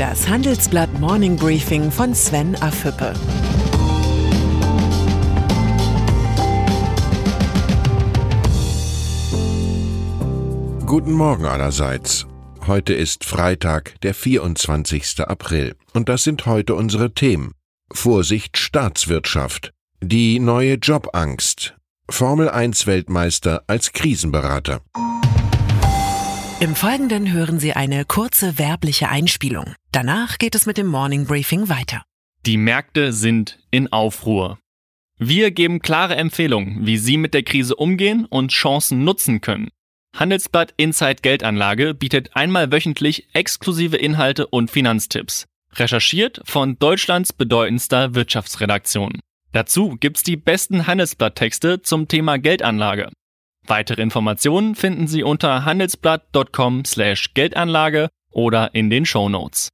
Das Handelsblatt Morning Briefing von Sven Afüppe. Guten Morgen allerseits. Heute ist Freitag, der 24. April. Und das sind heute unsere Themen. Vorsicht Staatswirtschaft. Die neue Jobangst. Formel 1 Weltmeister als Krisenberater. Im Folgenden hören Sie eine kurze werbliche Einspielung. Danach geht es mit dem Morning Briefing weiter. Die Märkte sind in Aufruhr. Wir geben klare Empfehlungen, wie Sie mit der Krise umgehen und Chancen nutzen können. Handelsblatt Inside Geldanlage bietet einmal wöchentlich exklusive Inhalte und Finanztipps. Recherchiert von Deutschlands bedeutendster Wirtschaftsredaktion. Dazu gibt's die besten Handelsblatttexte zum Thema Geldanlage. Weitere Informationen finden Sie unter handelsblatt.com/geldanlage oder in den Show Notes.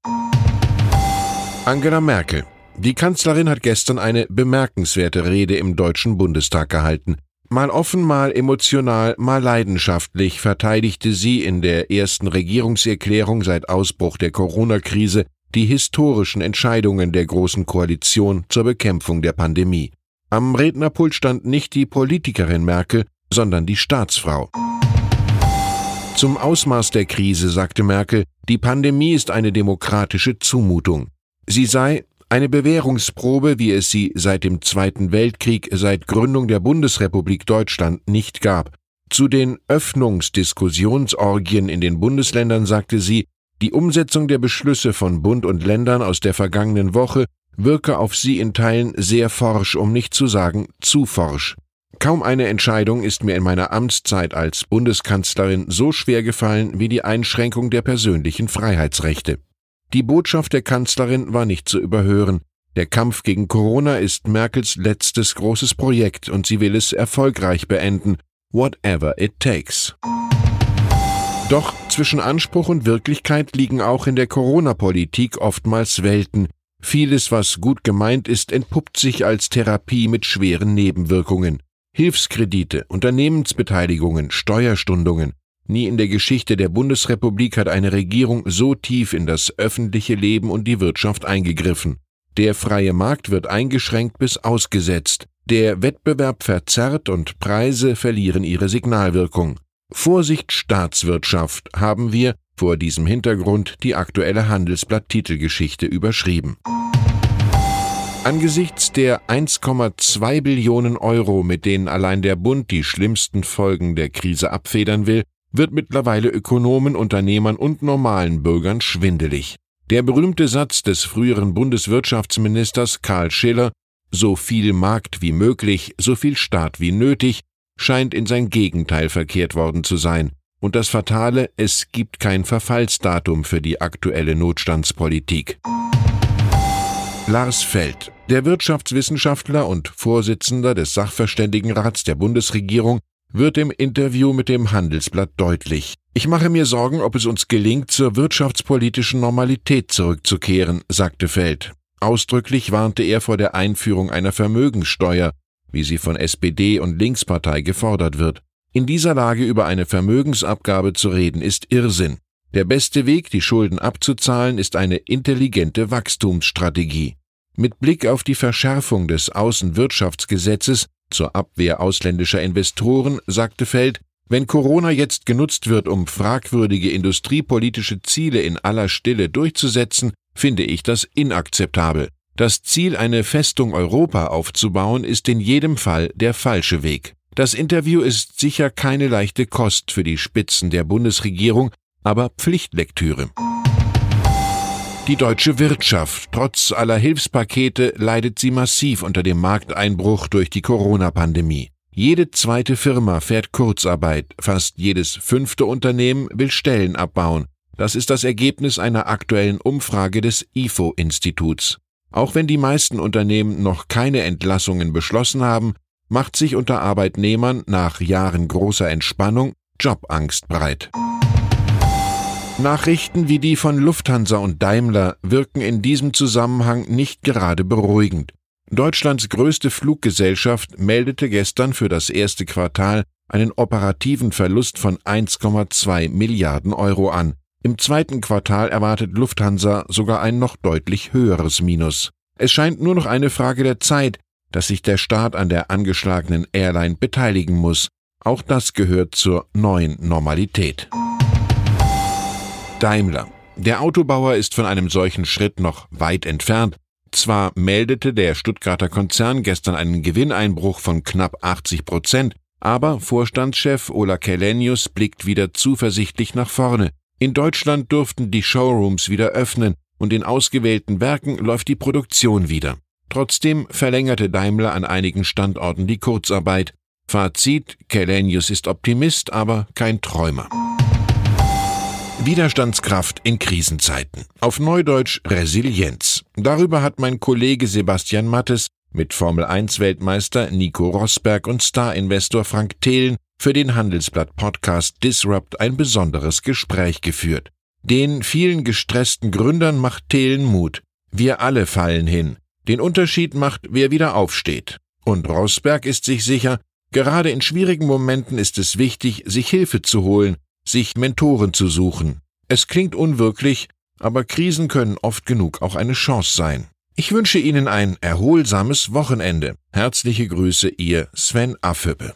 Angela Merkel. Die Kanzlerin hat gestern eine bemerkenswerte Rede im Deutschen Bundestag gehalten. Mal offen, mal emotional, mal leidenschaftlich verteidigte sie in der ersten Regierungserklärung seit Ausbruch der Corona-Krise die historischen Entscheidungen der Großen Koalition zur Bekämpfung der Pandemie. Am Rednerpult stand nicht die Politikerin Merkel, sondern die Staatsfrau. Zum Ausmaß der Krise sagte Merkel, die Pandemie ist eine demokratische Zumutung. Sie sei eine Bewährungsprobe, wie es sie seit dem Zweiten Weltkrieg, seit Gründung der Bundesrepublik Deutschland nicht gab. Zu den Öffnungsdiskussionsorgien in den Bundesländern sagte sie, die Umsetzung der Beschlüsse von Bund und Ländern aus der vergangenen Woche wirke auf sie in Teilen sehr forsch, um nicht zu sagen zu forsch. Kaum eine Entscheidung ist mir in meiner Amtszeit als Bundeskanzlerin so schwer gefallen wie die Einschränkung der persönlichen Freiheitsrechte. Die Botschaft der Kanzlerin war nicht zu überhören. Der Kampf gegen Corona ist Merkels letztes großes Projekt und sie will es erfolgreich beenden, whatever it takes. Doch zwischen Anspruch und Wirklichkeit liegen auch in der Corona-Politik oftmals Welten. Vieles, was gut gemeint ist, entpuppt sich als Therapie mit schweren Nebenwirkungen. Hilfskredite, Unternehmensbeteiligungen, Steuerstundungen. Nie in der Geschichte der Bundesrepublik hat eine Regierung so tief in das öffentliche Leben und die Wirtschaft eingegriffen. Der freie Markt wird eingeschränkt bis ausgesetzt. Der Wettbewerb verzerrt und Preise verlieren ihre Signalwirkung. Vorsicht Staatswirtschaft haben wir vor diesem Hintergrund die aktuelle Handelsblatt-Titelgeschichte überschrieben. Angesichts der 1,2 Billionen Euro, mit denen allein der Bund die schlimmsten Folgen der Krise abfedern will, wird mittlerweile Ökonomen, Unternehmern und normalen Bürgern schwindelig. Der berühmte Satz des früheren Bundeswirtschaftsministers Karl Schiller So viel Markt wie möglich, so viel Staat wie nötig, scheint in sein Gegenteil verkehrt worden zu sein. Und das Fatale, es gibt kein Verfallsdatum für die aktuelle Notstandspolitik. Lars Feld, der Wirtschaftswissenschaftler und Vorsitzender des Sachverständigenrats der Bundesregierung, wird im Interview mit dem Handelsblatt deutlich. Ich mache mir Sorgen, ob es uns gelingt, zur wirtschaftspolitischen Normalität zurückzukehren, sagte Feld. Ausdrücklich warnte er vor der Einführung einer Vermögenssteuer, wie sie von SPD und Linkspartei gefordert wird. In dieser Lage über eine Vermögensabgabe zu reden, ist Irrsinn. Der beste Weg, die Schulden abzuzahlen, ist eine intelligente Wachstumsstrategie. Mit Blick auf die Verschärfung des Außenwirtschaftsgesetzes zur Abwehr ausländischer Investoren sagte Feld, wenn Corona jetzt genutzt wird, um fragwürdige industriepolitische Ziele in aller Stille durchzusetzen, finde ich das inakzeptabel. Das Ziel, eine Festung Europa aufzubauen, ist in jedem Fall der falsche Weg. Das Interview ist sicher keine leichte Kost für die Spitzen der Bundesregierung, aber Pflichtlektüre. Die deutsche Wirtschaft, trotz aller Hilfspakete, leidet sie massiv unter dem Markteinbruch durch die Corona-Pandemie. Jede zweite Firma fährt Kurzarbeit, fast jedes fünfte Unternehmen will Stellen abbauen. Das ist das Ergebnis einer aktuellen Umfrage des IFO-Instituts. Auch wenn die meisten Unternehmen noch keine Entlassungen beschlossen haben, macht sich unter Arbeitnehmern nach Jahren großer Entspannung Jobangst breit. Nachrichten wie die von Lufthansa und Daimler wirken in diesem Zusammenhang nicht gerade beruhigend. Deutschlands größte Fluggesellschaft meldete gestern für das erste Quartal einen operativen Verlust von 1,2 Milliarden Euro an. Im zweiten Quartal erwartet Lufthansa sogar ein noch deutlich höheres Minus. Es scheint nur noch eine Frage der Zeit, dass sich der Staat an der angeschlagenen Airline beteiligen muss. Auch das gehört zur neuen Normalität. Daimler. Der Autobauer ist von einem solchen Schritt noch weit entfernt. Zwar meldete der Stuttgarter Konzern gestern einen Gewinneinbruch von knapp 80 Prozent, aber Vorstandschef Ola Kellenius blickt wieder zuversichtlich nach vorne. In Deutschland durften die Showrooms wieder öffnen und in ausgewählten Werken läuft die Produktion wieder. Trotzdem verlängerte Daimler an einigen Standorten die Kurzarbeit. Fazit, Kellenius ist Optimist, aber kein Träumer. Widerstandskraft in Krisenzeiten. Auf Neudeutsch Resilienz. Darüber hat mein Kollege Sebastian Mattes mit Formel 1 Weltmeister Nico Rosberg und Star-Investor Frank Thelen für den Handelsblatt Podcast Disrupt ein besonderes Gespräch geführt. Den vielen gestressten Gründern macht Thelen Mut. Wir alle fallen hin. Den Unterschied macht, wer wieder aufsteht. Und Rosberg ist sich sicher, gerade in schwierigen Momenten ist es wichtig, sich Hilfe zu holen, sich Mentoren zu suchen. Es klingt unwirklich, aber Krisen können oft genug auch eine Chance sein. Ich wünsche Ihnen ein erholsames Wochenende. Herzliche Grüße, Ihr Sven Affüppe.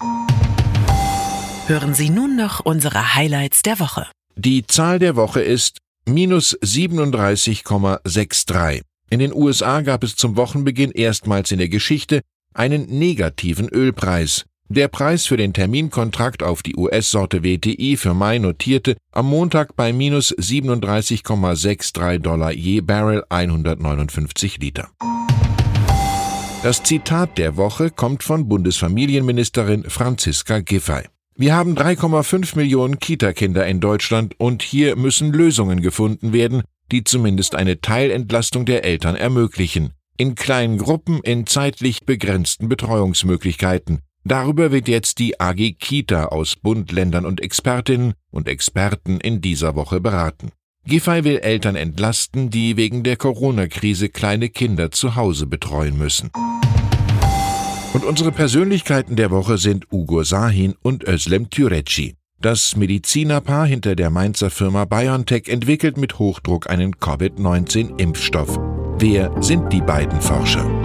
Hören Sie nun noch unsere Highlights der Woche. Die Zahl der Woche ist minus 37,63. In den USA gab es zum Wochenbeginn erstmals in der Geschichte einen negativen Ölpreis. Der Preis für den Terminkontrakt auf die US-Sorte WTI für Mai notierte am Montag bei minus 37,63 Dollar je Barrel 159 Liter. Das Zitat der Woche kommt von Bundesfamilienministerin Franziska Giffey. Wir haben 3,5 Millionen Kita-Kinder in Deutschland und hier müssen Lösungen gefunden werden, die zumindest eine Teilentlastung der Eltern ermöglichen. In kleinen Gruppen in zeitlich begrenzten Betreuungsmöglichkeiten. Darüber wird jetzt die AG Kita aus Bund, Ländern und Expertinnen und Experten in dieser Woche beraten. Giffey will Eltern entlasten, die wegen der Corona-Krise kleine Kinder zu Hause betreuen müssen. Und unsere Persönlichkeiten der Woche sind Ugo Sahin und Özlem Türeci. Das Medizinerpaar hinter der Mainzer Firma BioNTech entwickelt mit Hochdruck einen Covid-19-Impfstoff. Wer sind die beiden Forscher?